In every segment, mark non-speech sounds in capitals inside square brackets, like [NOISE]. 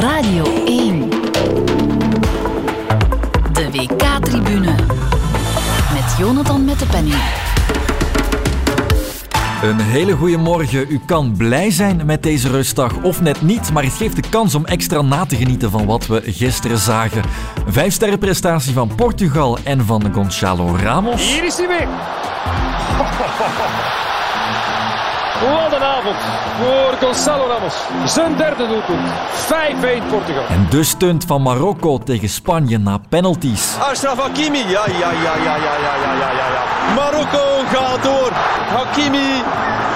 Radio 1. De WK-tribune. Met Jonathan met de penning. Een hele goede morgen. U kan blij zijn met deze rustdag of net niet, maar het geeft de kans om extra na te genieten van wat we gisteren zagen. Vijf sterren prestatie van Portugal en van Gonçalo Ramos. Hier is hij weer. Wat een avond voor Gonzalo Ramos. Zijn derde doelpunt. 5-1 Portugal. En de stunt van Marokko tegen Spanje na penalties. Ashraf Hakimi. Ja, ja, ja, ja, ja, ja, ja, ja. Marokko gaat door. Hakimi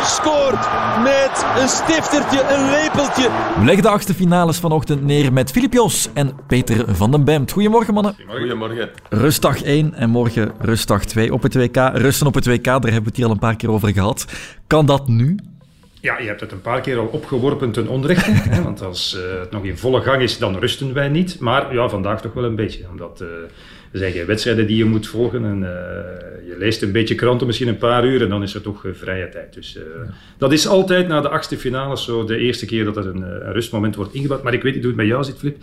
scoort met een stiftertje, een lepeltje. We leggen de achtste finales vanochtend neer met Filip Jos en Peter van den Bemt. Goedemorgen mannen. Goedemorgen. Rustdag 1 en morgen rustdag 2 op het WK. Rusten op het WK, daar hebben we het hier al een paar keer over gehad. Kan dat nu? Ja, je hebt het een paar keer al opgeworpen ten onrechte. [LAUGHS] hè, want als uh, het nog in volle gang is, dan rusten wij niet. Maar ja, vandaag toch wel een beetje. Omdat uh, er zijn geen wedstrijden die je moet volgen. En uh, je leest een beetje kranten, misschien een paar uur. En dan is er toch vrije tijd. Dus ja. dat is altijd na de achtste finales zo de eerste keer dat er een, een rustmoment wordt ingebouwd. Maar ik weet niet hoe het bij jou zit, Flip.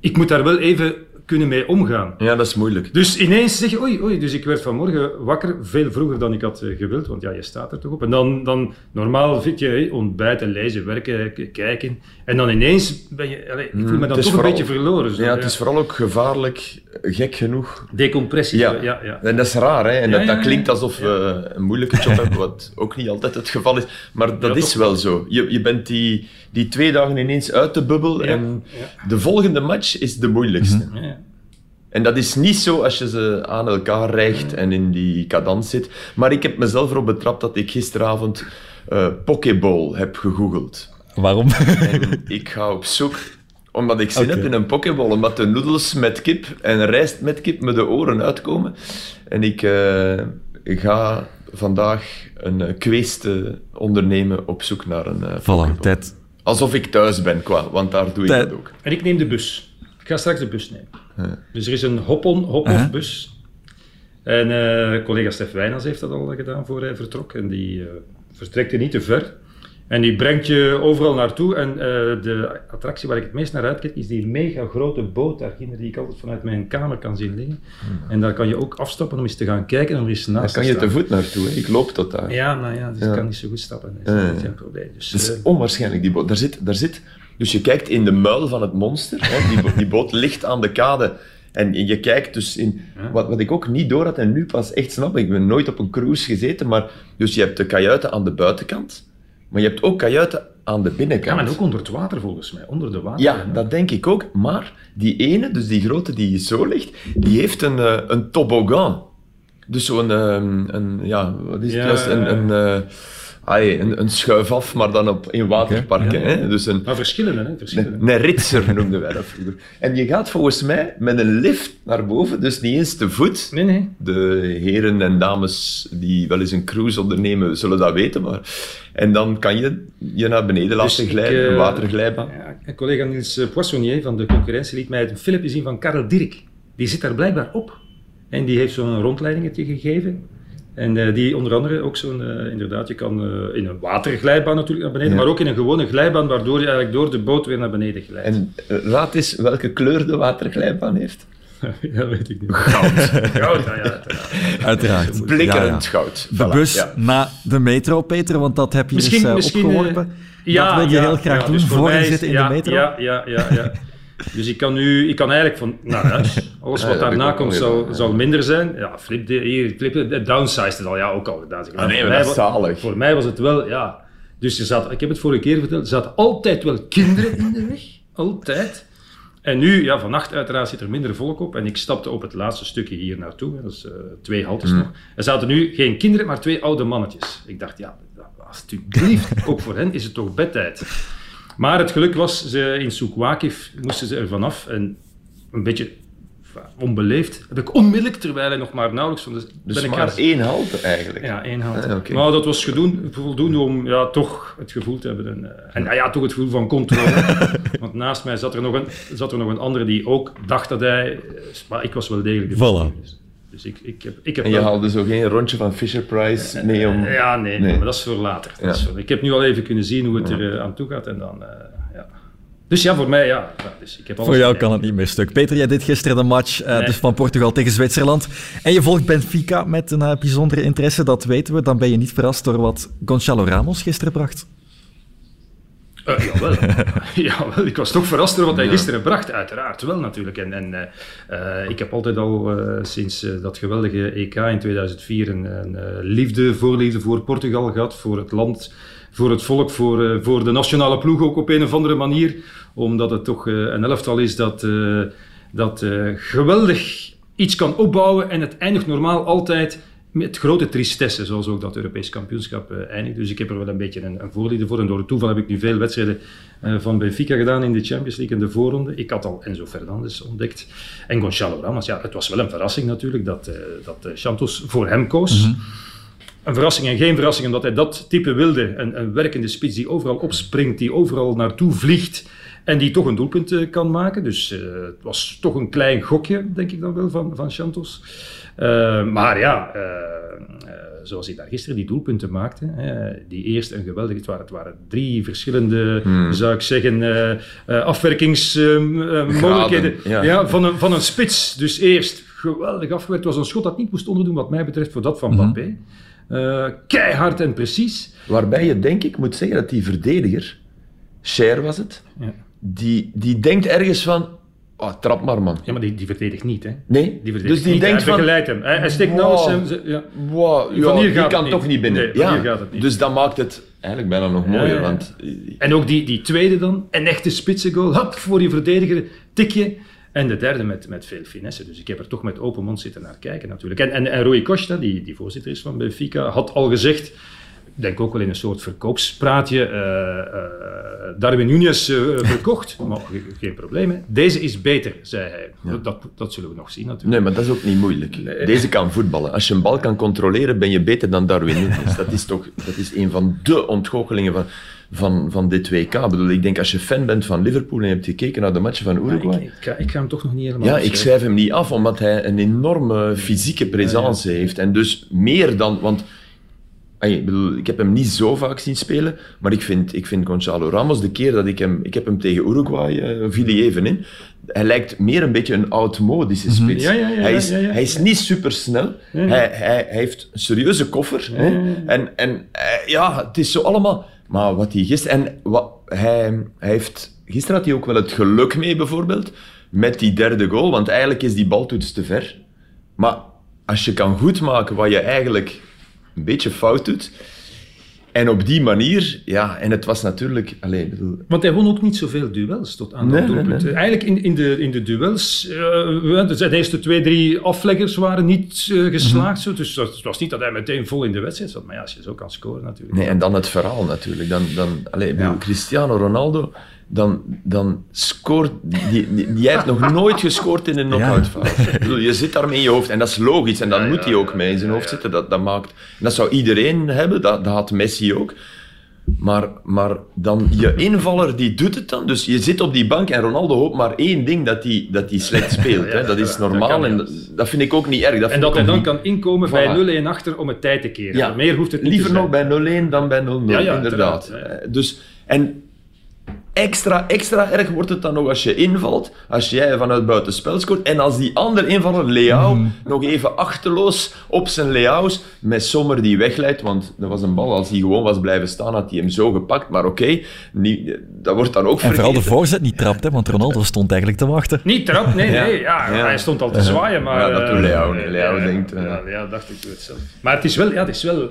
Ik moet daar wel even kunnen mee omgaan. Ja, dat is moeilijk. Dus ineens zeg je, oei, oei. Dus ik werd vanmorgen wakker, veel vroeger dan ik had uh, gewild, want ja, je staat er toch op. En dan, dan normaal vind je hey, ontbijten, lezen, werken, kijken. En dan ineens ben je, allez, ik voel me dan toch vooral, een beetje verloren. Dus ja, ja, het is vooral ook gevaarlijk, gek genoeg. Decompressie, ja. ja, ja. En dat is raar, hè. En dat, dat klinkt alsof we een moeilijke job hebben, wat ook niet altijd het geval is. Maar dat is wel zo. Je, je bent die, die twee dagen ineens uit de bubbel en de volgende match is de moeilijkste. Mm -hmm. En dat is niet zo als je ze aan elkaar rijgt en in die cadans zit. Maar ik heb mezelf erop betrapt dat ik gisteravond uh, Pokéball heb gegoogeld. Waarom? En ik ga op zoek, omdat ik zin okay. heb in een Pokéball, omdat de noedels met kip en rijst met kip me de oren uitkomen. En ik uh, ga vandaag een kweest ondernemen op zoek naar een uh, voilà, tijd. Alsof ik thuis ben, qua, want daar doe tijd. ik dat ook. En ik neem de bus. Ik ga straks de bus nemen. Dus er is een hop-on, hop-off bus. En uh, collega Stef Wijnans heeft dat al gedaan voor hij vertrok. En die uh, vertrekt er niet te ver. En die brengt je overal naartoe. En uh, de attractie waar ik het meest naar uitkijk is die mega grote boot daarginder die ik altijd vanuit mijn kamer kan zien liggen. Hmm. En daar kan je ook afstappen om eens te gaan kijken en er eens naast Daar kan je te voet naartoe, hè? ik loop tot daar. Ja, nou ja, dus ja. ik kan niet zo goed stappen. Dat is geen probleem. Dus, dat is onwaarschijnlijk, die boot. Daar zit, daar zit, dus je kijkt in de muil van het monster. Hè? Die, die boot ligt aan de kade. En je kijkt dus in... Wat, wat ik ook niet door had en nu pas echt snap, ik ben nooit op een cruise gezeten, maar dus je hebt de kajuiten aan de buitenkant, maar je hebt ook kajuiten aan de binnenkant. Ja, maar ook onder het water volgens mij, onder de water. Ja, dat denk ik ook. Maar die ene, dus die grote die zo ligt, die heeft een, uh, een toboggan. Dus zo'n, um, een, ja, wat is het juist, een... een uh, Allee, een, een schuif af, maar dan op, in waterparken. Okay, ja. Dus een, maar verschillende, hè? Verschillende. Een, een ritser noemden wij dat vroeger. En je gaat volgens mij met een lift naar boven, dus niet eens te voet. Nee, nee. De heren en dames die wel eens een cruise ondernemen, zullen dat weten. Maar... En dan kan je je naar beneden laten dus glijden, ik, uh, een waterglijbaan. Ja, een collega Niels Poissonnier van de concurrentie liet mij een filmpje zien van Karel Dirk. Die zit daar blijkbaar op. En die heeft zo'n rondleidingetje gegeven. En uh, die onder andere ook zo'n, uh, inderdaad, je kan uh, in een waterglijbaan natuurlijk naar beneden, ja. maar ook in een gewone glijbaan, waardoor je eigenlijk door de boot weer naar beneden glijdt. En raad eens welke kleur de waterglijbaan heeft. [LAUGHS] ja, weet ik niet. Goud. goud, ja, ja, uiteraard. Blikkerend ja, goud. De voilà, bus na de metro, Peter, want dat heb je misschien, dus misschien, opgeworpen. dat wil je heel graag doen, dus voor je is, zit in de metro. Ja, ja, ja. Dus ik kan nu, ik kan eigenlijk van naar huis. [LAUGHS] Alles wat ja, daarna komt zal, ja. zal minder zijn. Ja, flip, de, hier, flip de downsized het al, ja, ook al gedaan. Ah, nee, maar dat is zalig. Voor mij was het wel, ja. Dus er zat, ik heb het vorige keer verteld, er zaten altijd wel kinderen in de weg. Altijd. En nu, ja, vannacht uiteraard zit er minder volk op. En ik stapte op het laatste stukje hier naartoe. Dat is uh, twee haltes mm. nog. Er zaten nu geen kinderen, maar twee oude mannetjes. Ik dacht, ja, alsjeblieft, [LAUGHS] ook voor hen is het toch bedtijd. Maar het geluk was, ze in Soekwakiv moesten ze er vanaf. En een beetje onbeleefd heb ik onmiddellijk, terwijl hij nog maar nauwelijks van de... Dus ben ik maar één halte eigenlijk? Ja, één halte. Ah, okay. Maar dat was gedoen, voldoende om ja, toch het gevoel te hebben. En, uh, en nou ja, toch het gevoel van controle. [LAUGHS] Want naast mij zat er, nog een, zat er nog een andere die ook dacht dat hij... Maar ik was wel degelijk de voilà. Dus, ik, ik heb, ik heb en je wel... haalde zo geen rondje van Fisher Price mee om... Ja, nee, nee. maar dat is voor later. Ja. Is voor... Ik heb nu al even kunnen zien hoe het er uh, aan toe gaat en dan... Uh, ja. Dus ja, voor mij, ja. ja, Dus ik heb alles Voor jou kan het niet meer stuk. Peter, jij deed gisteren de match eh, Nee. dus van Portugal tegen Zwitserland. En je volgt Benfica met een eh, bijzondere interesse, dat weten we. Dan ben je niet verrast door wat Gonçalo Ramos gisteren bracht. Eh, jawel. [LAUGHS] jawel, ik was toch verrast door wat hij gisteren bracht, uiteraard wel natuurlijk. En, en eh, eh, ik heb altijd al sinds dat geweldige EK in 2004 een, een liefde, voorliefde voor Portugal gehad, voor het land, voor het volk, voor, voor de nationale ploeg ook op een of andere manier. Omdat het toch een elftal is dat, dat geweldig iets kan opbouwen en het eindigt normaal altijd met grote tristesse, zoals ook dat Europees kampioenschap eh, eindigt. Dus ik heb er wel een beetje een, een voorliefde voor. En door het toeval heb ik nu veel wedstrijden eh, van Benfica gedaan in de Champions League in de voorronde. Ik had al Enzo Fernandes ontdekt. En Gonçalo Ramos, ja, het was wel een verrassing natuurlijk dat, eh, dat Santos voor hem koos. Een verrassing en geen verrassing, omdat hij dat type wilde. Een, een werkende spits die overal opspringt, die overal naartoe vliegt en die toch een doelpunt kan maken. Dus het was toch een klein gokje, denk ik dan wel, van, van Santos. Eh, maar ja, eh, eh, zoals hij daar gisteren die doelpunten maakte, hè, die eerst een geweldige, het waren, het waren drie verschillende, zou ik zeggen, afwerkingsmogelijkheden ja. ja, van, een, van een spits. Dus eerst geweldig afgewerkt, het was een schot dat niet moest onderdoen wat mij betreft voor dat van Mbappé. Eh, keihard en precies. Waarbij je denk ik moet zeggen dat die verdediger, Cher was het, Ja. die, die denkt ergens van, oh, trap maar man. Ja, maar die, die verdedigt niet, hè. Nee, Die verdedigt dus die niet. denkt hij van, begeleidt hem. Hij, hij steekt Wow. hem... ze- Ja. wow, ja, Van hier gaat kan toch niet. binnen. Nee, ja, hier gaat het niet. Dus dat maakt het eigenlijk bijna nog mooier, ja. want... En ook die, die tweede dan, een echte spitsengoal. Hop, voor je verdediger, tikje. En de derde met, met veel finesse. Dus ik heb er toch met open mond zitten naar kijken natuurlijk. En, en, en Rui Costa, die, die voorzitter is van Benfica, had al gezegd, denk ook wel in een soort verkoopspraatje, eh, Darwin Núñez eh, verkocht. [LAUGHS] Maar ge- geen probleem, hè. Deze is beter, zei hij. Dat, dat zullen we nog zien natuurlijk. Nee, maar dat is ook niet moeilijk. Deze kan voetballen. Als je een bal kan controleren, ben je beter dan Darwin Núñez. Dat is toch dat is een van de ontgoochelingen van, van, van dit WK. Ik bedoel, ik denk als je fan bent van Liverpool en je hebt gekeken naar de matchen van Uruguay... ik, ik, ga, ik ga hem toch nog niet helemaal Ja, ik schrijf hem niet af, omdat hij een enorme fysieke presence heeft. En dus meer dan... Want ik, bedoel, ik heb hem niet zo vaak zien spelen, maar ik vind, ik vind Gonzalo Ramos, de keer dat ik hem... Ik heb hem tegen Uruguay, eh viel hij even in. Hij lijkt meer een beetje een oud-modische spits. Ja, ja, ja, hij, is, hij is niet supersnel. Hij, hij, hij heeft een serieuze koffer. hè. En, en eh, ja, het is zo allemaal... Maar wat hij gisteren... En wat, hij, hij heeft... Gisteren had hij ook wel het geluk mee, bijvoorbeeld, met die derde goal, want eigenlijk is die baltoets te ver. Maar als je kan goedmaken wat je eigenlijk een beetje fout doet, en op die manier, ja, en het was natuurlijk... Bedoel, Want hij won ook niet zoveel duels tot aan Nee, dat doelpunt. nee. Eigenlijk in, in, de, in de duels, eh, we- de eerste twee, drie afleggers waren niet eh, geslaagd. zo. Dus het was niet dat hij meteen vol in de wedstrijd zat. Maar ja, als je zo kan scoren natuurlijk. Nee, en dan het verhaal natuurlijk. Dan, dan, bedoel, Cristiano Ronaldo, dan, dan scoort... Die, die, die heeft nog nooit gescoord in een knock-out fase. Ik bedoel, Je zit daarmee in je hoofd en dat is logisch. En dan moet hij ook mee in zijn hoofd zitten. Dat, dat, maakt, dat zou iedereen hebben, dat, dat had Messi ook. Maar, maar dan je invaller, die doet het dan. Dus je zit op die bank en Ronaldo hoopt maar één ding, dat hij dat hij slecht [LAUGHS] speelt. Ja, hè. Dat is dat normaal kan en dat, dat vind ik ook niet erg. Dat En dat hij dan niet- kan inkomen Voilà. bij 0-1 achter om het tijd te keren. Ja. Meer hoeft het niet Liever te nog bij 0-1 dan bij 0-0, Ja, ja, inderdaad. Eh, Dus, en extra, extra erg wordt het dan nog als je invalt, als jij vanuit buitenspel scoort, en als die andere invaller, Leao, Mhm. nog even achterloos op zijn Leao's, met Sommer die wegleidt, want dat was een bal, als hij gewoon was blijven staan, had hij hem zo gepakt, maar oké, niet- dat wordt dan ook En vooral de vergeten. voorzet niet trapt, hè, want Ronaldo stond eigenlijk te wachten. Niet trap, nee, nee. Ja, Ja. hij stond al te zwaaien, maar... Ja, dat doet Leao niet. eh, Leao ja, denkt, Ja, ja, dacht ik doe het zelf. Maar het is wel... Ja, het is wel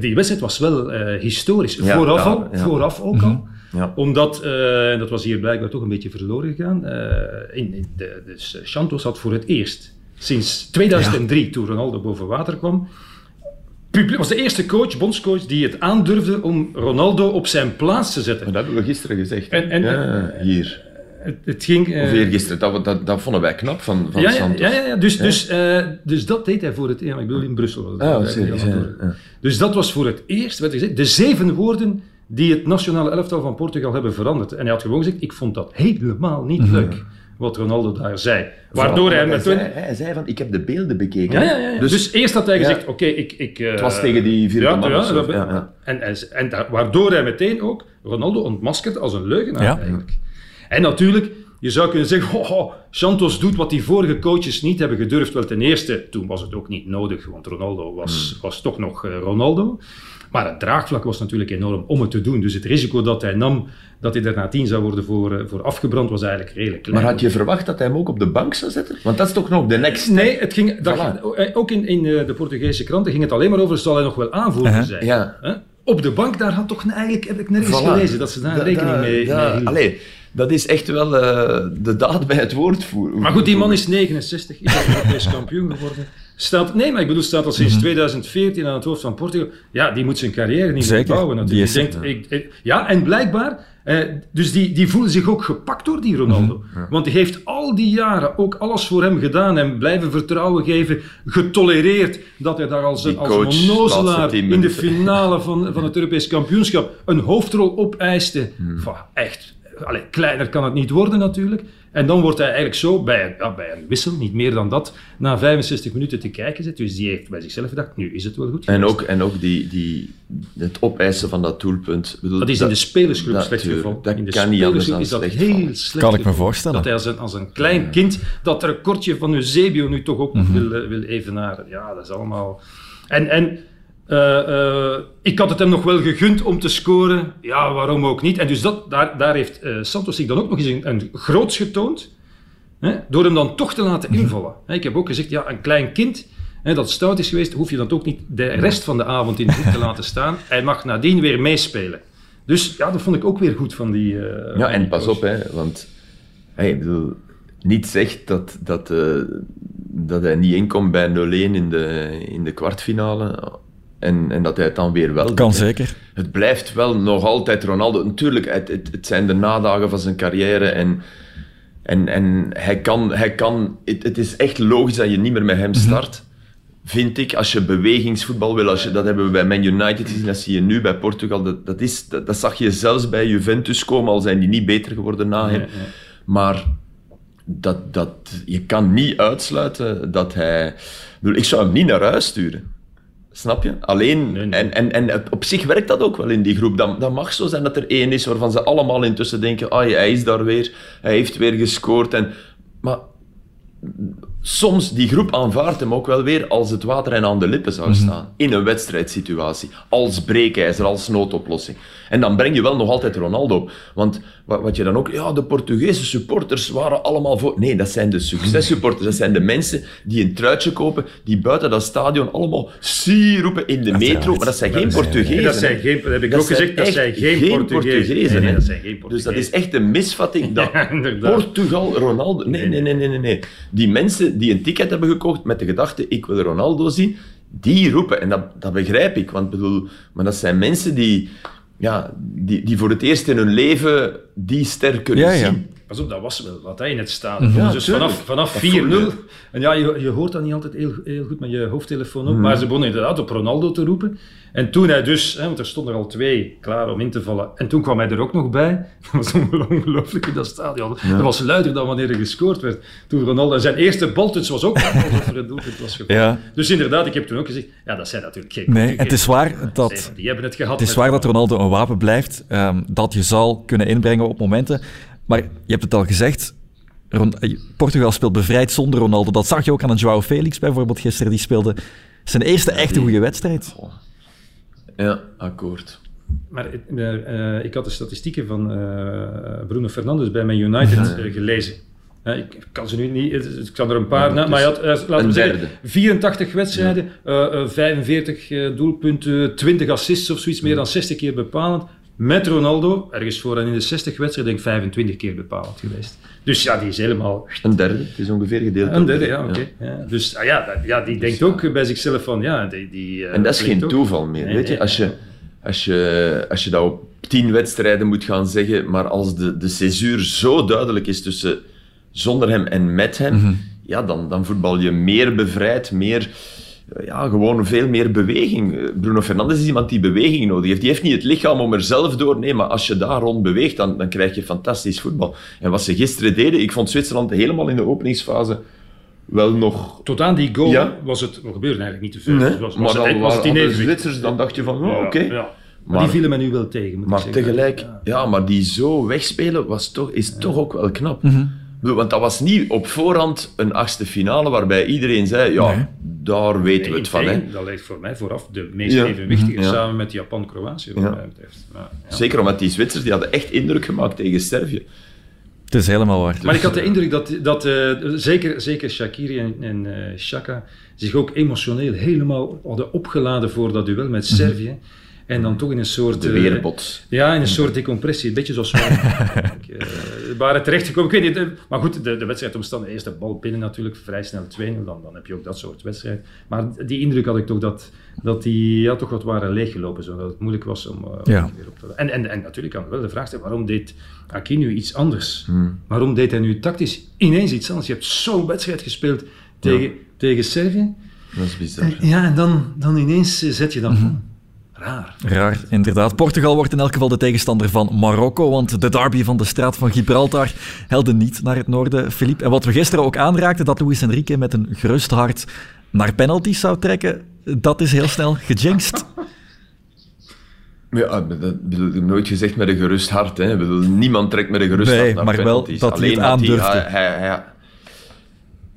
die wedstrijd was wel eh, historisch. Ja, vooraf, ja, al, ja. vooraf ook al. Ja. Omdat, eh, en dat was hier blijkbaar toch een beetje verloren gegaan, eh, in, in de, dus Santos had voor het eerst sinds 2003, toen Ronaldo boven water kwam, publiek, was de eerste coach, bondscoach, die het aandurfde om Ronaldo op zijn plaats te zetten. Dat hebben we gisteren gezegd. En- en- ja, hier. Het, het ging... eh, Of eergisteren, dat, dat, dat vonden wij knap van, van ja, ja, Santos. ja, ja, ja. Dus, Dus, dus dat deed hij voor het eerst. Ik bedoel, in Brussel. was het. Ah, serieus, ja, ja. Dus dat was voor het eerst, werd gezegd, de zeven woorden die het nationale elftal van Portugal hebben veranderd. En hij had gewoon gezegd, ik vond dat helemaal niet Mhm. leuk, wat Ronaldo daar zei. Waardoor hij zei, hij zei van, ik heb de beelden bekeken. Ja, ja, ja, ja. Dus, Dus, eerst had hij gezegd, oké, ik... ik eh, het was tegen die vierde ja, man ja, of. En, en, en daar- waardoor hij meteen ook Ronaldo ontmaskerde als een leugenaar eigenlijk. En natuurlijk, je zou kunnen zeggen, [LAUGHS] oh, oh, Santos doet wat die vorige coaches niet hebben gedurfd. Wel, ten eerste, toen was het ook niet nodig, want Ronaldo was, was toch nog eh, Ronaldo. Maar het draagvlak was natuurlijk enorm om het te doen. Dus het risico dat hij nam, dat hij er na tien zou worden voor, eh, voor afgebrand, was eigenlijk redelijk klein. Maar had je verwacht dat hij hem ook op de bank zou zetten? Want dat is toch nog de next step? Nee, het ging, dat, Voilà. eh, ook in, in eh, de Portugese kranten ging het alleen maar over, zal hij nog wel aanvoerder zijn? Ja. Op de bank, daar had toch eigenlijk, heb ik nergens Voilà. gelezen, dat ze daar Da- rekening da- mee, da- mee hielden. Allee, dat is echt wel eh, de daad bij het woord voeren. Maar goed, die man is 69, is al Europees kampioen geworden. Staat, nee, maar ik bedoel, staat al sinds 2014 aan het hoofd van Portugal. Ja, die moet zijn carrière niet Zeker. meer bouwen natuurlijk. Die denkt, ik, ik- ja, en blijkbaar, eh, dus die, die voelen zich ook gepakt door die Ronaldo. Want die heeft al die jaren ook alles voor hem gedaan en blijven vertrouwen geven, getolereerd dat hij daar als, Die als onnozelaar in de finale van, van het Europees kampioenschap een hoofdrol opeiste. Hmm. Van, echt, allee, kleiner kan het niet worden natuurlijk. En dan wordt hij eigenlijk zo bij een, ja, bij een wissel, niet meer dan dat, na 65 minuten te kijken gezet. Dus die heeft bij zichzelf gedacht, nu is het wel goed. En ook, en ook die, die, het opeisen van dat doelpunt. Bedoel, dat is in de spelersgroep dat- slecht geval. dat in de kan niet anders dan is dat slecht heel vallen. slecht Kan ik me voorstellen. Dat hij als een, als een klein kind dat recordje van Eusebio nu toch ook nog wil, eh, wil evenaren. Ja, dat is allemaal... En, en eh, eh, ik had het hem nog wel gegund om te scoren. Ja, waarom ook niet? En dus dat, daar, daar heeft eh, Santos zich dan ook nog eens een, een groots getoond. Hè, door hem dan toch te laten invallen. Hè, ik heb ook gezegd, ja, een klein kind hè, dat stout is geweest, hoef je dat ook niet de rest van de avond in de hoek te [LAUGHS] laten staan. Hij mag nadien weer meespelen. Dus ja, dat vond ik ook weer goed van die. Ja, en die pas op, hè, want hey, ik bedoel, niet zegt dat, dat, dat hij niet inkomt bij 0-1 in de, in de kwartfinale en, en dat hij het dan weer wel doet, Kan zeker. Het blijft wel nog altijd Ronaldo. Natuurlijk, het, het, het zijn de nadagen van zijn carrière en, en, en hij kan... Hij kan het, het is echt logisch dat je niet meer met hem start. Vind ik, als je bewegingsvoetbal wil, als je, dat hebben we bij Man United gezien, dat zie je nu bij Portugal, dat, dat, is, dat, dat zag je zelfs bij Juventus komen, al zijn die niet beter geworden na hem. Nee, nee. Maar dat, dat, je kan niet uitsluiten dat hij... Ik zou hem niet naar huis sturen. Snap je? Alleen, Nee, nee. En, en, en op- op zich werkt dat ook wel in die groep. Dat, dat mag zo zijn dat er één is waarvan ze allemaal intussen denken: ah, hij is daar weer, hij heeft weer gescoord. En, maar soms, die groep aanvaardt hem ook wel weer als het water en aan de lippen zou staan. In een wedstrijdsituatie. Als breekijzer, als noodoplossing. En dan breng je wel nog altijd Ronaldo. Want wat, je dan ook... Ja, de Portugese supporters waren allemaal voor... Nee, dat zijn de successupporters. Dat zijn de mensen die een truitje kopen, die buiten dat stadion allemaal zie roepen in de metro. Maar dat zijn geen Portugezen. Dat zijn geen, dat heb ik Dat ook gezegd, dat zijn geen, Portugezen. Nee, nee, hè. dat zijn geen Dus dat is echt een misvatting [LAUGHS] dat Ja. Portugal Ronaldo... Nee, nee, nee, nee, nee. Die mensen die een ticket hebben gekocht met de gedachte, ik wil Ronaldo zien, die roepen. En dat, dat begrijp ik, want bedoel... Maar dat zijn mensen die... Ja, die, die voor het eerst in hun leven die ster kunnen Ja, ja. zien. Pas op, dat was wel wat hè, in het stadion. Mhm. Ja, dus tuurlijk. vanaf, vanaf Dat voel 4-0. je. En ja, je, je hoort dat niet altijd heel, heel goed met je hoofdtelefoon Mhm. op. Maar ze begonnen inderdaad op Ronaldo te roepen. En toen hij dus, hè, want er stonden er al twee klaar om in te vallen. En toen kwam hij er ook nog bij. [LAUGHS] Dat was ongelooflijk in dat stadion. Dat was luider dan wanneer er gescoord werd. Toen Ronaldo, zijn eerste baltoets was ook alsof er een doelpunt was gevallen. Ja. Dus inderdaad, ik heb toen ook gezegd, ja, dat zijn natuurlijk geen Nee, het is waar dat... Die hebben het gehad. Het is waar dat Ronaldo een wapen blijft, ehm, dat je zal kunnen inbrengen op momenten. Maar je hebt het al gezegd, eh, Portugal speelt bevrijd zonder Ronaldo. Dat zag je ook aan een Joao Felix bijvoorbeeld gisteren. Die speelde zijn eerste echte goede wedstrijd. Ja, akkoord. Maar eh, ik had de statistieken van eh, Bruno Fernandes bij Man United eh, gelezen. Ik kan ze nu niet, ik kan er een paar, Ja, maar had, laten we zeggen, derde. 84 wedstrijden, eh, 45 eh, doelpunten, 20 assists of zoiets, meer dan 60 keer bepalend. Met Ronaldo, ergens voor en in de 60 wedstrijden, denk ik 25 keer bepalend geweest. Dus ja, die is helemaal Een derde, het is ongeveer gedeeld. een derde, ja, oké. Ja. Dus ah, ja, dat- ja, die denkt ook bij zichzelf van, ja, die... die eh, En dat is geen ook- toeval meer. Nee, weet je? nee. Als, je, als, je, als je dat op tien wedstrijden moet gaan zeggen, maar als de, de césuur zo duidelijk is tussen zonder hem en met hem, Mhm. ja, dan, dan voetbal je meer bevrijd, meer, ja, gewoon veel meer beweging. Eh, Bruno Fernandes is iemand die beweging nodig heeft. Die heeft niet het lichaam om er zelf door, nee, maar als je daar rond beweegt, dan, dan krijg je fantastisch voetbal. En wat ze gisteren deden, ik vond Zwitserland helemaal in de openingsfase wel nog Tot aan die goal Ja. was het, er gebeurde eigenlijk niet te veel. Nee, Het was, was maar het, dan was het evenwicht. Zwitsers, dan dacht je van, oh, Ja, oké. ja. Maar, die vielen mij nu wel tegen, Maar tegelijk, ja. maar die zo wegspelen was toch, is toch ook wel knap. Bedoel, Want dat was niet op voorhand een achtste finale waarbij iedereen zei, ja, Nee. daar weten we het van. Hè. Dat ligt voor mij vooraf de meest Ja. evenwichtige, Ja. samen met Japan-Kroatië, wat Ja. mij betreft. Ja, ja. Zeker omdat die Zwitsers, die hadden echt indruk gemaakt tegen Servië. Het is helemaal waar. Maar ik had de indruk dat, dat eh, zeker, zeker Shakiri en, en eh, Shaka zich ook emotioneel helemaal hadden opgeladen voor dat duel met Servië. En dan toch in een soort... De eh. Ja, in een soort decompressie. Een beetje zoals wij [LAUGHS] eigenlijk, eh, waren terechtgekomen. Ik weet niet, eh, maar goed, de, de wedstrijdomstandigheden. Eerst de bal binnen natuurlijk, vrij snel 2-0. Dan, dan heb je ook dat soort wedstrijd. Maar die indruk had ik toch dat, dat die ja, toch wat waren leeggelopen. Zodat het moeilijk was om, eh, om Ja. weer op te en, en, en natuurlijk kan wel de vraag stellen, waarom deed Aki nu iets anders? Hmm. Waarom deed hij nu tactisch ineens iets anders? Je hebt zo'n wedstrijd gespeeld tegen, tegen Servië. Dat is bizar. Ja, en dan, dan ineens eh, zet je dan van. Raar. Raar, inderdaad. Portugal wordt in elk geval de tegenstander van Marokko, want de derby van de straat van Gibraltar helde niet naar het noorden, Philippe. En wat we gisteren ook aanraakten, dat Luis Enrique met een gerust hart naar penalties zou trekken, dat is heel snel gejinxed. [LAUGHS] Ja, dat bedoel ik nooit gezegd met een gerust hart. Hè. Ik bedoel, niemand trekt met een gerust Nee, hart naar maar wel penalties. dat hij het aandurfde. Hij, hij, hij-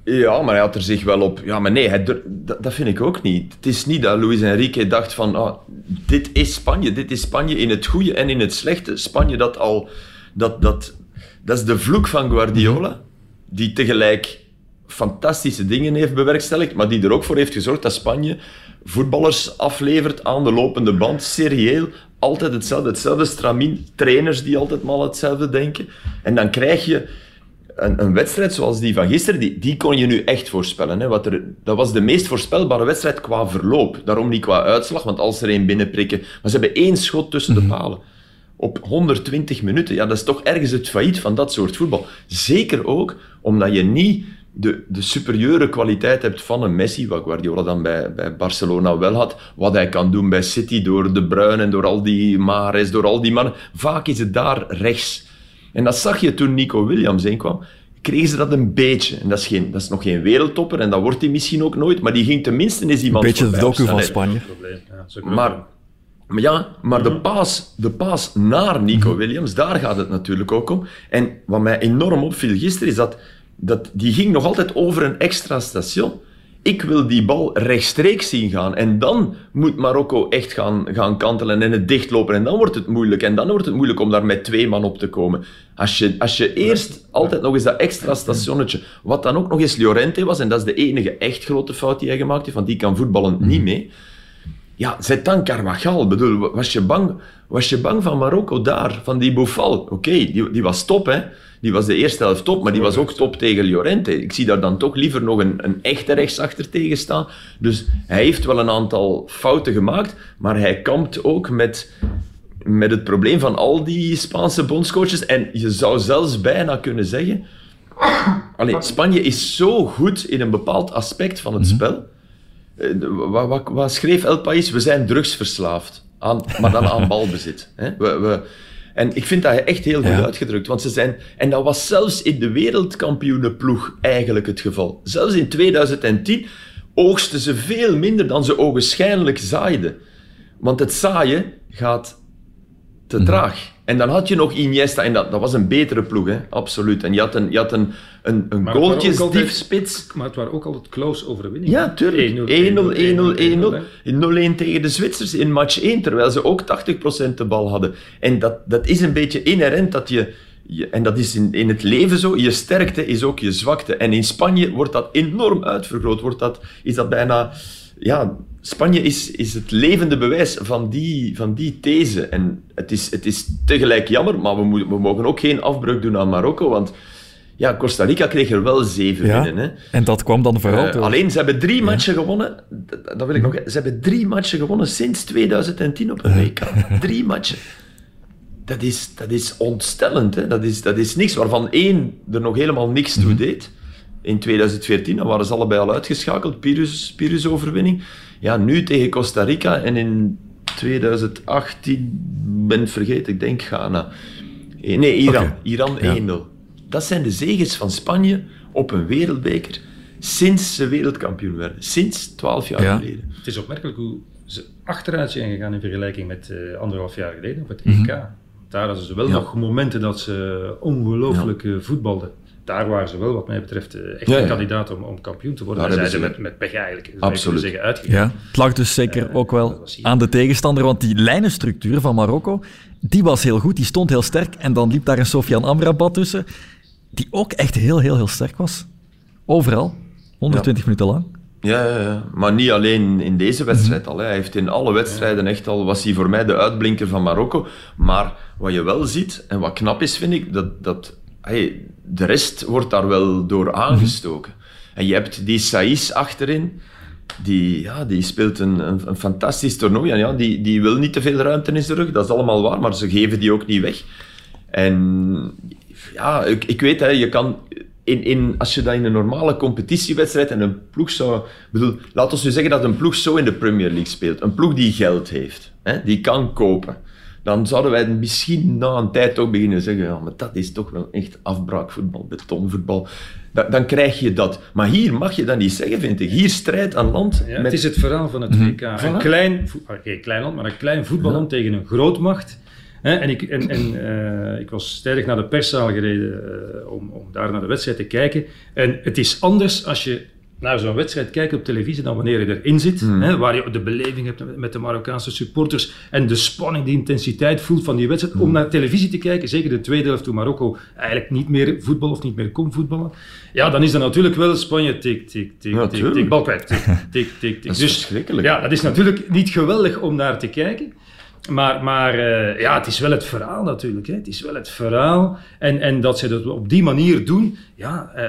ja, maar hij had er zich wel op... Ja, maar nee, hij dat, dat vind ik ook niet. Het is niet dat Luis Enrique dacht van... ah, dit is Spanje, dit is Spanje in het goede en in het slechte. Spanje dat al... Dat, dat, dat is de vloek van Guardiola, die tegelijk fantastische dingen heeft bewerkstelligd, maar die er ook voor heeft gezorgd dat Spanje voetballers aflevert aan de lopende band, serieel, altijd hetzelfde, hetzelfde stramien, trainers die altijd maar hetzelfde denken. En dan krijg je een, een wedstrijd zoals die van gisteren, die, die kon je nu echt voorspellen. Hè? Wat er, dat was de meest voorspelbare wedstrijd qua verloop. Daarom niet qua uitslag, want als er één binnenprikken... Maar ze hebben één schot tussen de palen. Op 120 minuten. Ja, dat is toch ergens het failliet van dat soort voetbal. Zeker ook omdat je niet de, de superieure kwaliteit hebt van een Messi, wat Guardiola dan bij, bij Barcelona wel had, wat hij kan doen bij City door De Bruyne en door al die Mahrez, door al die mannen. Vaak is het daar rechts. En dat zag je toen Nico Williams heen kwam. Kregen ze dat een beetje. En dat is, geen, dat is nog geen wereldtopper en dat wordt hij misschien ook nooit, maar die ging tenminste eens Een iemand beetje de docu van. Spanje. Probleem. Ja, zo Maar, maar ja, maar de, paas, de paas naar Nico Williams, daar gaat het natuurlijk ook om. En wat mij enorm opviel gisteren is dat, dat die ging nog altijd over een extra station. Ik wil die bal rechtstreeks zien gaan. En dan moet Marokko echt gaan, gaan kantelen en het dichtlopen. En dan wordt het moeilijk. En dan wordt het moeilijk om daar met twee man op te komen. Als je, als je eerst altijd nog eens dat extra stationnetje, wat dan ook nog eens Llorente was, en dat is de enige echt grote fout die hij gemaakt heeft, want die kan voetballen niet mee. Ja, zet dan Carvajal. Bedoel, was je bang, was je bang van Marokko daar, van die Boufal? Oké, die, die was top, hè. Die was de eerste helft top, maar die was ook top tegen Llorente. Ik zie daar dan toch liever nog een, een echte rechtsachter tegen staan. Dus hij heeft wel een aantal fouten gemaakt, maar hij kampt ook met, met het probleem van al die Spaanse bondscoaches. En je zou zelfs bijna kunnen zeggen... Allee, Spanje is zo goed in een bepaald aspect van het spel... Eh, Wat, wat, wat schreef El País? We zijn drugsverslaafd, aan, maar dan aan [LAUGHS] balbezit. Hè? We, we, en ik vind dat echt heel goed Ja. uitgedrukt. Want ze zijn, en dat was zelfs in de wereldkampioenenploeg eigenlijk het geval. Zelfs in 2010 oogsten ze veel minder dan ze ogenschijnlijk zaaiden. Want het zaaien gaat te traag. En dan had je nog Iniesta, en dat, dat was een betere ploeg, hè? absoluut. En je had een, je had een, een, een goaltjesdief spits. Maar het waren ook altijd close overwinningen. Ja, tuurlijk. 1-0, 1-0, 1-0. 0-1 tegen de Zwitsers in match 1, terwijl ze ook 80% de bal hadden. En dat, dat is een beetje inherent dat je, je- en dat is in, in het leven zo, je sterkte is ook je zwakte. En in Spanje wordt dat enorm uitvergroot, wordt dat, is dat bijna... Ja, Spanje is, is het levende bewijs van die, van die these. En het is, het is tegelijk jammer, maar we, we mogen ook geen afbreuk doen aan Marokko, want ja, Costa Rica kreeg er wel zeven Ja, binnen. Hè. en dat kwam dan vooral Eh, door... alleen, ze hebben drie matchen gewonnen. Dat, dat wil ik nog... Ze hebben drie matchen gewonnen sinds 2010 op een WK. [LAUGHS] Drie matchen. Dat is, dat is ontstellend. Hè? Dat, is, dat is niks waarvan één er nog helemaal niks toe deed. In 2014, dan waren ze allebei al uitgeschakeld. Pyrrhus, Pyrrhus-overwinning. Ja, nu tegen Costa Rica. En in 2018, ben het vergeten, ik denk Ghana. Eh, Nee, Iran. Iran Ja. 1-0. Dat zijn de zegens van Spanje op een wereldbeker sinds ze wereldkampioen werden. Sinds 12 jaar Ja. geleden. Het is opmerkelijk hoe ze achteruit zijn gegaan in vergelijking met uh, anderhalf jaar geleden op het EK. Daar hadden ze wel nog momenten dat ze ongelooflijk ja. voetbalden daar waren ze wel, wat mij betreft, eh, echt een kandidaat om, om kampioen te worden. Daar zijn ze met, met pech eigenlijk, Absoluut. zeggen, uitgegaan. Ja, het lag dus zeker uh, ook wel aan de tegenstander, want die lijnenstructuur van Marokko, die was heel goed, die stond heel sterk. En dan liep daar een Sofian Amrabat tussen, die ook echt heel, heel, heel sterk was. Overal, 120 ja. minuten lang. Ja, ja, ja, maar niet alleen in deze wedstrijd al. Hè. Hij heeft in alle wedstrijden echt al, was hij voor mij de uitblinker van Marokko. Maar wat je wel ziet, en wat knap is, vind ik, dat, dat hey, de rest wordt daar wel door aangestoken. En je hebt die Saïs achterin, die, ja, die speelt een, een, een, fantastisch toernooi. En ja, die, die wil niet te veel ruimte in zijn rug, dat is allemaal waar, maar ze geven die ook niet weg. En ja, ik, ik weet, hè, je kan in, in, als je dat in een normale competitiewedstrijd en een ploeg zou... Bedoel, laat ons nu zeggen dat een ploeg zo in de Premier League speelt. Een ploeg die geld heeft, hè, die kan kopen dan zouden wij misschien na een tijd toch beginnen zeggen, ja, maar dat is toch wel echt afbraakvoetbal, betonvoetbal. Dan, dan krijg je dat. Maar hier mag je dat niet zeggen, vind ik. Hier strijd aan land. Ja, Het is het verhaal van het WK. Mm Een klein, okay, klein land, maar een klein voetballand tegen een grootmacht. En, ik, en, en uh, ik was tijdig naar de perszaal gereden uh, om, om daar naar de wedstrijd te kijken. En het is anders als je naar zo'n wedstrijd kijken op televisie dan wanneer je erin zit. Hmm. Hè, waar je de beleving hebt met de Marokkaanse supporters en de spanning, de intensiteit voelt van die wedstrijd. Om hmm. naar televisie te kijken, zeker de tweede helft toen Marokko eigenlijk niet meer voetbal of niet meer kon voetballen. Ja, dan is dat natuurlijk wel Spanje tik, tik, tik, tik, tik, bal kwijt, tik, tik, tik, tik. [LAUGHS] Dat is dus, verschrikkelijk. Ja, dat is natuurlijk niet geweldig om naar te kijken. Maar, maar uh, ja, het is wel het verhaal natuurlijk. Hè. Het is wel het verhaal. En, en dat ze dat op die manier doen, ja, uh,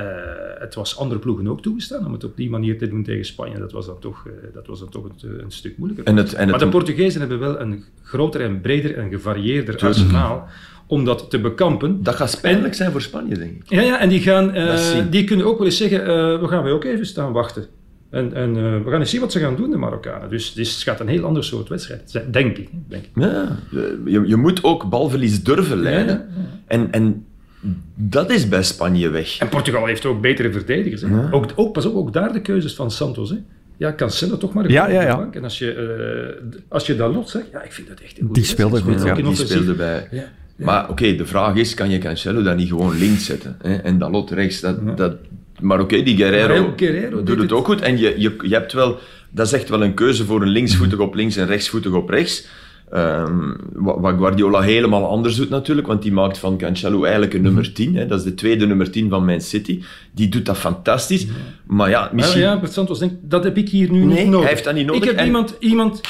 het was andere ploegen ook toegestaan om het op die manier te doen tegen Spanje. Dat was dan toch, uh, dat was dan toch een, een stuk moeilijker. En het, en maar de Portugezen hebben wel een groter en breder en gevarieerder arsenaal om dat te bekampen. Dat gaat pijnlijk zijn voor Spanje, denk ik. Ja, ja en die, gaan, die kunnen ook wel eens zeggen, we gaan wij ook even staan wachten. En, en uh, we gaan eens zien wat ze gaan doen, de Marokkanen. Dus, dus het gaat een heel ander soort wedstrijd, denk ik. Denk ik. Ja, je, je moet ook balverlies durven leiden. Ja, ja. En, en dat is bij Spanje weg. En Portugal heeft ook betere verdedigers. Hè? Ook, ook, pas op, ook daar de keuzes van Santos. Hè? Ja, Cancelo toch maar een ja, ja, ja. bank. En als je, uh, als je dat lot zegt, ja, ik vind dat echt een Die speelde goed. Ja, die speelde bij... Ja. Maar oké, okay, de vraag is, kan je Cancelo dan niet gewoon links zetten? Hè? En Dalot rechts, dat, dat, maar oké, okay, die Guerrero, Guerrero doet het ook goed. En je, je, je hebt wel, dat is echt wel een keuze voor een linksvoetig op links en rechtsvoetig op rechts. Um, wat Guardiola helemaal anders doet natuurlijk, want die maakt van Cancelo eigenlijk een nummer 10. Hè. Dat is de tweede nummer 10 van Man City. Die doet dat fantastisch. Ja. Maar ja, misschien... Ja, ja Santos denkt, dat heb ik hier nu nee, niet nodig. hij heeft dat niet nodig. Ik heb en, iemand, iemand...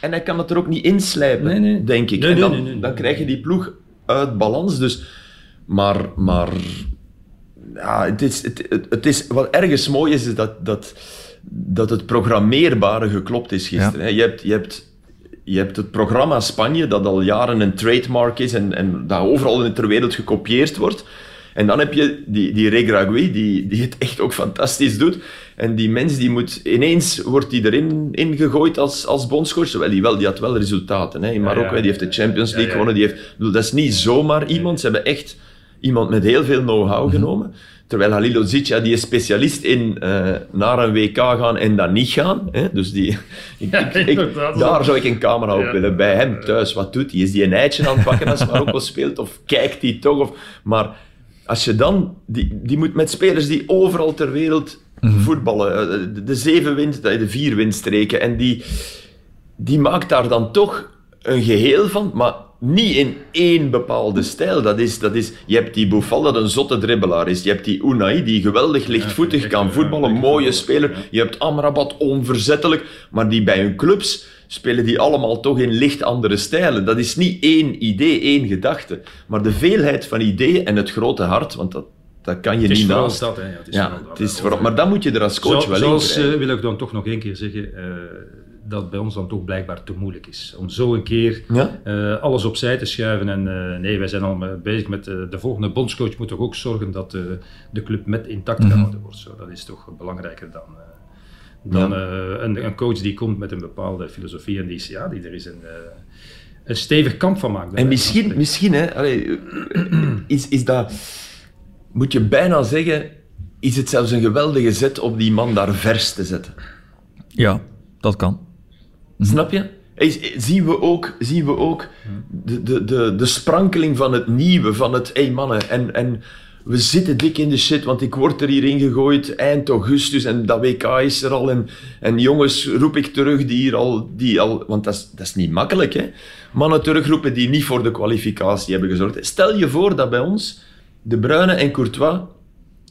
En hij kan het er ook niet inslijpen, nee, nee. denk ik. En dan, nee, nee, dan krijg je die ploeg uit balans. Dus, maar, maar ja, het is, het, het, het, is, wat ergens mooi is, is dat, dat, dat het programmeerbare geklopt is gisteren. Ja. Je, hebt, je, hebt, je hebt het programma Spanje, dat al jaren een trademark is en, en dat overal in ter wereld gekopieerd wordt. En dan heb je die, die Regragui, die, die het echt ook fantastisch doet. En die mens, die moet ineens, wordt die erin ingegooid als, als bondscoach. Wel, die, wel, die had wel resultaten. Hè. In Marokko, ja, ja. die heeft de Champions League gewonnen. Die heeft, bedoel, dat is niet zomaar iemand. Ze hebben echt iemand met heel veel know-how mhm. genomen. Terwijl Halil Zitja, die is specialist in uh, naar een WK gaan en dan niet gaan. Hè? Dus die, [LAUGHS] ik, ja, ik, daar zou ik een camera op ja. willen. Bij hem thuis, wat doet hij? Is die een eitje aan het pakken als Marokko [LAUGHS] speelt? Of kijkt hij toch? Of, maar als je dan... Die, die moet met spelers die overal ter wereld mm-hmm. voetballen. Eh, de, de zeven wind, de vier windstreken. En die, die maakt daar dan toch een geheel van. Maar niet in één bepaalde stijl. Dat is, dat is, je hebt die Bouffal, dat een zotte dribbelaar is. Je hebt die Unai, die geweldig lichtvoetig ja, kan voetballen, een mooie speler. Je hebt Amrabat, onverzettelijk. Maar die bij hun clubs spelen die allemaal toch in licht andere stijlen. Dat is niet één idee, één gedachte. Maar de veelheid van ideeën en het grote hart, want dat, dat kan je niet naast. Dat, hè. Ja, het is ja, het is vooral, maar dan moet je er als coach Zo, wel zoals, in uh, wil ik dan toch nog één keer zeggen... Uh, dat bij ons dan toch blijkbaar te moeilijk is. Om zo een keer ja? uh, alles opzij te schuiven. En uh, nee, wij zijn al bezig met uh, de volgende bondscoach moet toch ook zorgen dat de club met intact mm -hmm. gehouden wordt. Zo, dat is toch belangrijker dan, dan ja. een, een, coach die komt met een bepaalde filosofie en die, ja, die er is een, een stevig kamp van maakt. En misschien, misschien hè, allee, is, is dat, moet je bijna zeggen, is het zelfs een geweldige zet om die man daar vers te zetten. Ja, dat kan. Snap je? Zien we ook, zien we ook de, de, de, de sprankeling van het nieuwe, van het, hey mannen, en, en we zitten dik in de shit, want ik word er hierin gegooid eind augustus en dat WK is er al. En, en jongens, roep ik terug die hier al, die al want dat is, dat is niet makkelijk, hè. Mannen terugroepen die niet voor de kwalificatie hebben gezorgd. Stel je voor dat bij ons De Bruyne en Courtois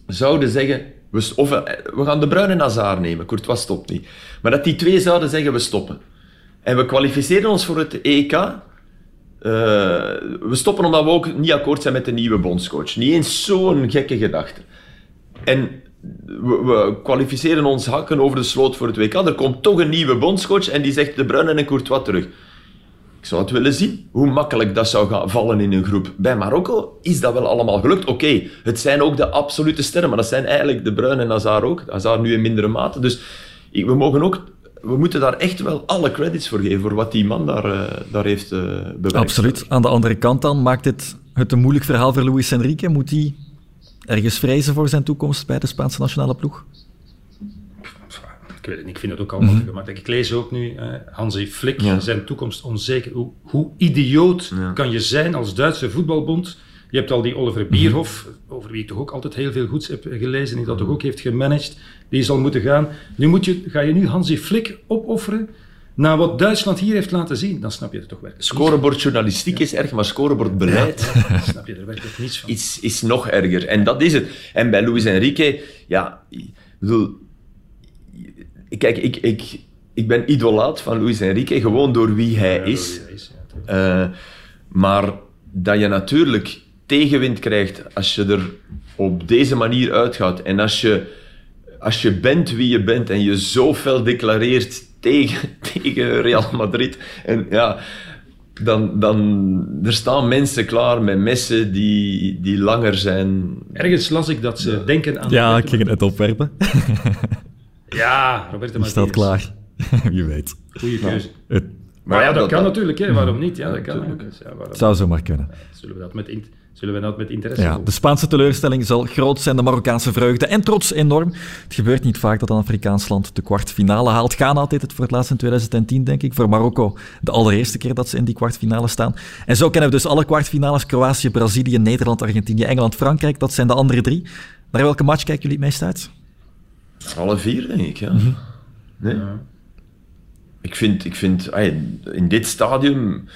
zouden zeggen, we, of, eh, we gaan De Bruyne en Hazard nemen, Courtois stopt niet. Maar dat die twee zouden zeggen, we stoppen. En we kwalificeren ons voor het EK. Eh, we stoppen omdat we ook niet akkoord zijn met de nieuwe bondscoach. Niet eens zo'n gekke gedachte. En we, we kwalificeren ons hakken over de sloot voor het WK. Er komt toch een nieuwe bondscoach en die zegt De Bruyne en Courtois terug. Ik zou het willen zien, hoe makkelijk dat zou gaan vallen in een groep. Bij Marokko is dat wel allemaal gelukt. Oké, het zijn ook de absolute sterren, maar dat zijn eigenlijk De Bruyne en Hazard ook. Hazard nu in mindere mate. Dus we mogen ook... We moeten daar echt wel alle credits voor geven, voor wat die man daar, eh, daar heeft bewerkt. Absoluut. Aan de andere kant dan maakt dit het een moeilijk verhaal voor Luis Enrique. Moet hij ergens vrezen voor zijn toekomst bij de Spaanse nationale ploeg? Ik weet het niet, ik vind het ook allemaal gemakkelijk. Ik lees ook nu, eh, Hansi Flick, Ja. zijn toekomst onzeker. Hoe, hoe idioot kan je zijn als Duitse voetbalbond? Je hebt al die Oliver Bierhoff, over wie ik toch ook altijd heel veel goeds heb gelezen, die dat toch ook heeft gemanaged. Die zal moeten gaan. Nu moet je, ga je nu Hansi Flick opofferen na wat Duitsland hier heeft laten zien? Dan snap je er toch werkelijk Scorebordjournalistiek is erg, maar scorebordbeleid. Dan snap je er werkelijk niets van. is, is nog erger. En dat is het. En bij Luis Enrique, ja, ik bedoel, kijk, ik, ik, ik ben idolaat van Luis Enrique, gewoon door wie hij Ja, is. Eh, maar dat je natuurlijk tegenwind krijgt als je er op deze manier uitgaat. En als je, als je bent wie je bent en je zo fel declareert tegen, [LAUGHS] tegen Real Madrid. En ja, dan, dan er staan mensen klaar met messen die, die langer zijn. Ergens las ik dat ze denken aan... Ja, ik ging het net opwerpen. [LAUGHS] Ja, Roberto staat klaar. [LAUGHS] Wie weet. Goeie keuze. Het Maar ja, dat, kan natuurlijk, hè. waarom niet? Ja, dat kan. natuurlijk. Dus, ja, waarom zou zomaar kunnen. zullen, we dat met in- zullen we dat met interesse Ja, de Spaanse teleurstelling zal groot zijn, de Marokkaanse vreugde en trots enorm. Het gebeurt niet vaak dat een Afrikaans land de kwartfinale haalt. Ghana deed het voor het laatst in 2010, denk ik. Voor Marokko de allereerste keer dat ze in die kwartfinale staan. En zo kennen we dus alle kwartfinales. Kroatië, Brazilië, Nederland, Argentinië, Engeland, Frankrijk. Dat zijn de andere drie. Naar welke match kijken jullie het meest uit? Alle vier, denk ik. Ja. Nee? Ik vind, ik vind ay, in dit stadium.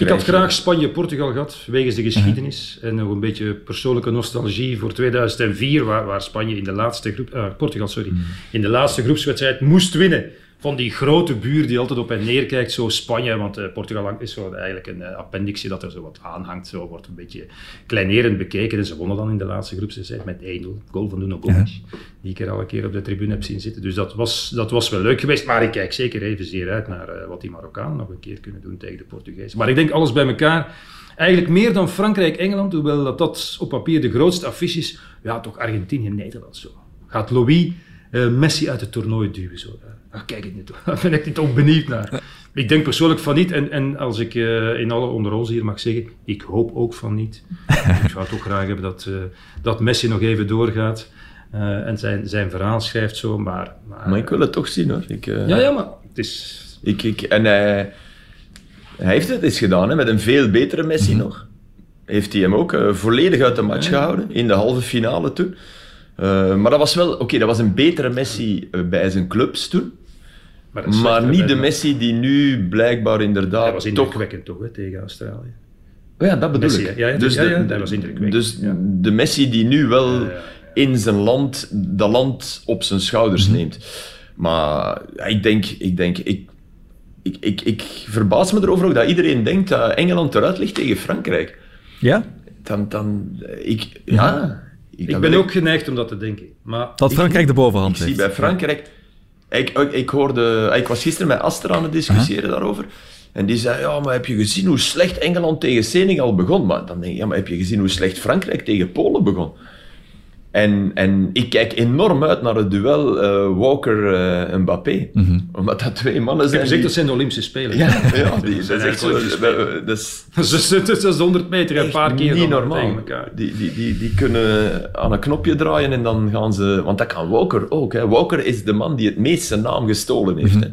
Ik had graag Spanje-Portugal gehad, wegens de geschiedenis. En nog een beetje persoonlijke nostalgie voor 2004, waar, waar Spanje in de laatste groep, eh, Portugal, sorry, in de laatste groepswedstrijd moest winnen. Van die grote buur die altijd op hen neerkijkt, zo Spanje, want eh, Portugal is zo eigenlijk een uh, appendixje dat er zo wat aanhangt, zo wordt een beetje kleinerend bekeken. En ze wonnen dan in de laatste groepswedstrijd met 1-0, goal van Nuno Gomes, die ik er al een keer op de tribune heb zien zitten. Dus dat was, dat was wel leuk geweest, maar ik kijk zeker evenzeer uit naar eh, wat die Marokkanen nog een keer kunnen doen tegen de Portugezen. Maar ik denk alles bij elkaar, eigenlijk meer dan Frankrijk-Engeland, hoewel dat, dat op papier de grootste affiche is, ja, toch Argentinië-Nederland zo. Gaat Louis eh, Messi uit het toernooi duwen zo. Kijk ik niet, [LAUGHS] daar ben ik niet ook benieuwd naar. Ik denk persoonlijk van niet, en, en als ik eh, in alle onder ons hier mag zeggen, ik hoop ook van niet. [LAUGHS] ik zou toch graag hebben dat, eh, dat Messi nog even doorgaat eh, en zijn, zijn verhaal schrijft zo, maar... maar, Maar ik wil het toch zien hoor. Ik, ja, ja, maar het is... Ik, ik, en hij, hij heeft het eens gedaan, hè, met een veel betere Messi nog. Heeft hij hem ook volledig uit de match gehouden, in de halve finale toen. Maar dat was wel, oké, dat was een betere Messi bij zijn clubs toen. Maar, niet de Messi die nu blijkbaar inderdaad Hij was toch... indrukwekkend toch, hè, tegen Australië. Oh ja, dat bedoel Messi, ik. hè? Ja, ja, dus ja, de, ja, dat was indrukwekkend, Dus ja. de Messi die nu wel Ja, ja, ja. in zijn land, dat land op zijn schouders Mhm. neemt. Maar ja, ik denk, ik denk, ik, ik, ik, ik verbaas me erover ook dat iedereen denkt dat Engeland eruit ligt tegen Frankrijk. Ja? Dan, dan, ik, ja. Ik dan ben ook geneigd om dat te denken. Maar Dat Frankrijk de bovenhand Ik zie heeft. bij Frankrijk... Ik, ik, ik, hoorde, ik was gisteren met Aster aan het discussiëren daarover. En die zei, ja, maar heb je gezien hoe slecht Engeland tegen Senegal begon? Maar dan denk ik, ja, maar heb je gezien hoe slecht Frankrijk tegen Polen begon? En, en ik kijk enorm uit naar het duel eh, Walker-Mbappé. Omdat dat twee mannen zijn. gezegd die- dat zijn de Olympische Spelen. Ja, ja die, dat zijn is echt zo. Olympische Spelen. Dat is Dat is, dat is 100 meter, een paar keer niet normaal. tegen elkaar. Die, die, die, die kunnen aan een knopje draaien en dan gaan ze... Want dat kan Walker ook. Hè. Walker is de man die het meest zijn naam gestolen heeft. Hè.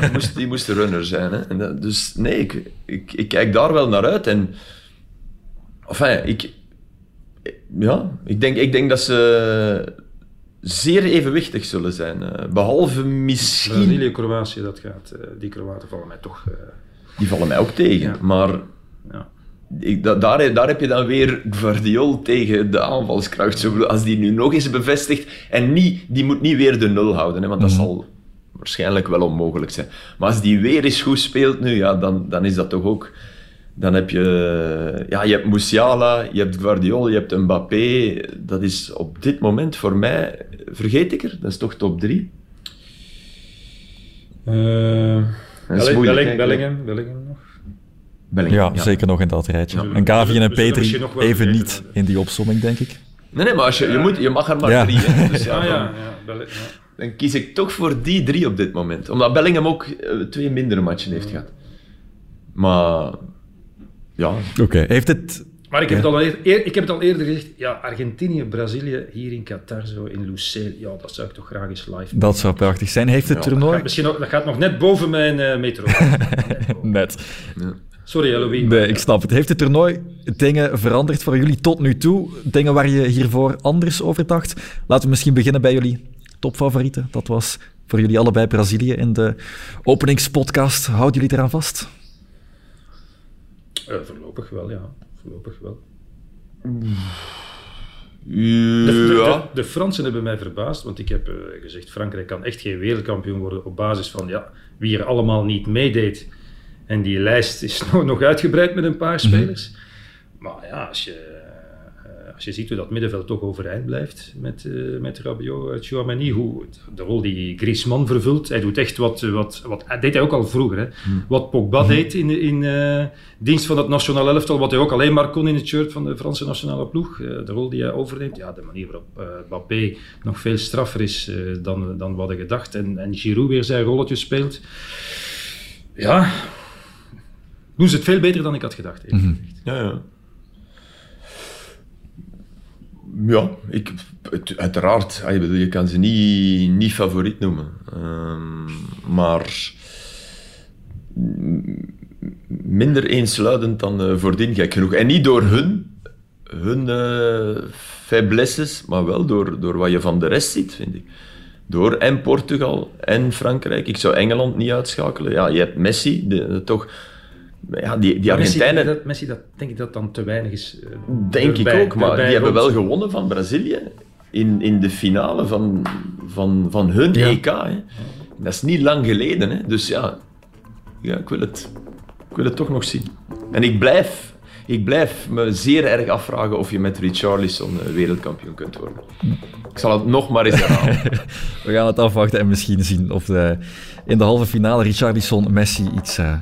die, moest, die moest de runner zijn. Hè. En dat- dus nee, ik, ik, ik kijk daar wel naar uit. En, enfin, ik, ja, ik, denk, ik denk dat ze zeer evenwichtig zullen zijn. eh, behalve misschien... Brazilië, Kroatië, dat gaat. eh, die Kroaten vallen mij toch. eh, Die vallen mij ook tegen. Ja. Maar ja. ik, da- daar, daar heb je dan weer Guardiol tegen de aanvalskracht. Zo, Als die nu nog eens bevestigt en niet, die moet niet weer de nul houden, hè, want dat zal waarschijnlijk wel onmogelijk zijn. Maar als die weer eens goed speelt nu, ja, dan, dan is dat toch ook... Dan heb je, ja, je hebt Musiala, je hebt Guardiol, je hebt Mbappé. Dat is op dit moment voor mij, vergeet ik er, dat is toch top 3? Dat is Belling- moeilijk, Belling- hè? Bellingham, Bellingham nog. Ja, zeker nog in dat rijtje. Ja. En Gavi en Petri even niet in die opsomming, denk ik. Nee, nee, maar als je, je, moet, je mag er maar Ja. drie. Hè, [LAUGHS] dus ja, Ah dan- ja, ja. dan kies ik toch voor die drie op dit moment. Omdat Bellingham ook eh, twee mindere matchen heeft gehad. Maar ja, Oké, heeft het... Maar ik heb, het al eer- eer- ik heb het al eerder gezegd. Ja, Argentinië, Brazilië, hier in Qatar, zo in Lusail. Ja, dat zou ik toch graag eens live Dat zou prachtig zijn. Heeft het Ja, Dat toernooi... gaat, misschien nog, dat gaat nog net boven mijn eh, metro. [LAUGHS] Net. Sorry, Halloween. Nee, ik snap het. Heeft het toernooi dingen veranderd voor jullie tot nu toe? Dingen waar je hiervoor anders over dacht? Laten we misschien beginnen bij jullie topfavorieten. Dat was voor jullie allebei Brazilië in de openingspodcast. Houden jullie eraan vast? Eh, voorlopig wel, ja. Voorlopig wel. De, ja. de, de Fransen hebben mij verbaasd, want ik heb eh, gezegd, Frankrijk kan echt geen wereldkampioen worden op basis van ja, wie er allemaal niet meedeed. En die lijst is [LAUGHS] nog, nog uitgebreid met een paar spelers. Maar ja, als je, als je ziet hoe dat middenveld toch overeind blijft met, eh met Rabiot, uh, Chouamani, hoe de rol die Griezmann vervult, hij doet echt wat, wat, wat hij deed hij ook al vroeger, hè. wat Pogba deed in, in eh, dienst van het nationale elftal, wat hij ook alleen maar kon in het shirt van de Franse nationale ploeg, eh, de rol die hij overneemt, ja, de manier waarop eh Mbappé nog veel straffer is eh, dan, dan we hadden gedacht en, en Giroud weer zijn rolletje speelt. Ja, doen ze het veel beter dan ik had gedacht. gezegd. Ja, ja. Ja, ik, uiteraard. Je, kan ze niet, niet favoriet noemen. Ehm, maar minder eensluidend dan eh, voordien, gek genoeg. En niet door hun, hun eh, faiblesses, maar wel door, door wat je van de rest ziet, vind ik. Door en Portugal en Frankrijk. Ik zou Engeland niet uitschakelen. Ja, je hebt Messi, de, toch... Ja, die, die Messi, Argentijnen... dat, Messi, dat denk ik dat dan te weinig is. eh, Denk ik ook, maar die hebben wel gewonnen van Brazilië in, in de finale van, van, van hun Ja. EK. Hè. Dat is niet lang geleden, hè. dus ja, ja ik, wil het, ik wil het toch nog zien. En ik blijf, ik blijf me zeer erg afvragen of je met Richarlison eh, wereldkampioen kunt worden. Ik zal het nog maar eens herhalen. [LAUGHS] We gaan het afwachten en misschien zien of de, in de halve finale Richarlison Messi iets, eh,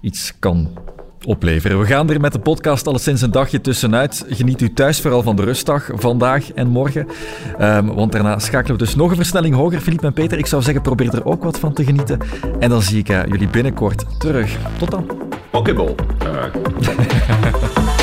iets kan opleveren. We gaan er met de podcast alleszins een dagje tussenuit. Geniet u thuis vooral van de rustdag vandaag en morgen. Ehm, want daarna schakelen we dus nog een versnelling hoger. Filip en Peter, ik zou zeggen, probeer er ook wat van te genieten. En dan zie ik eh, jullie binnenkort terug. Tot dan. Ah, [LAUGHS]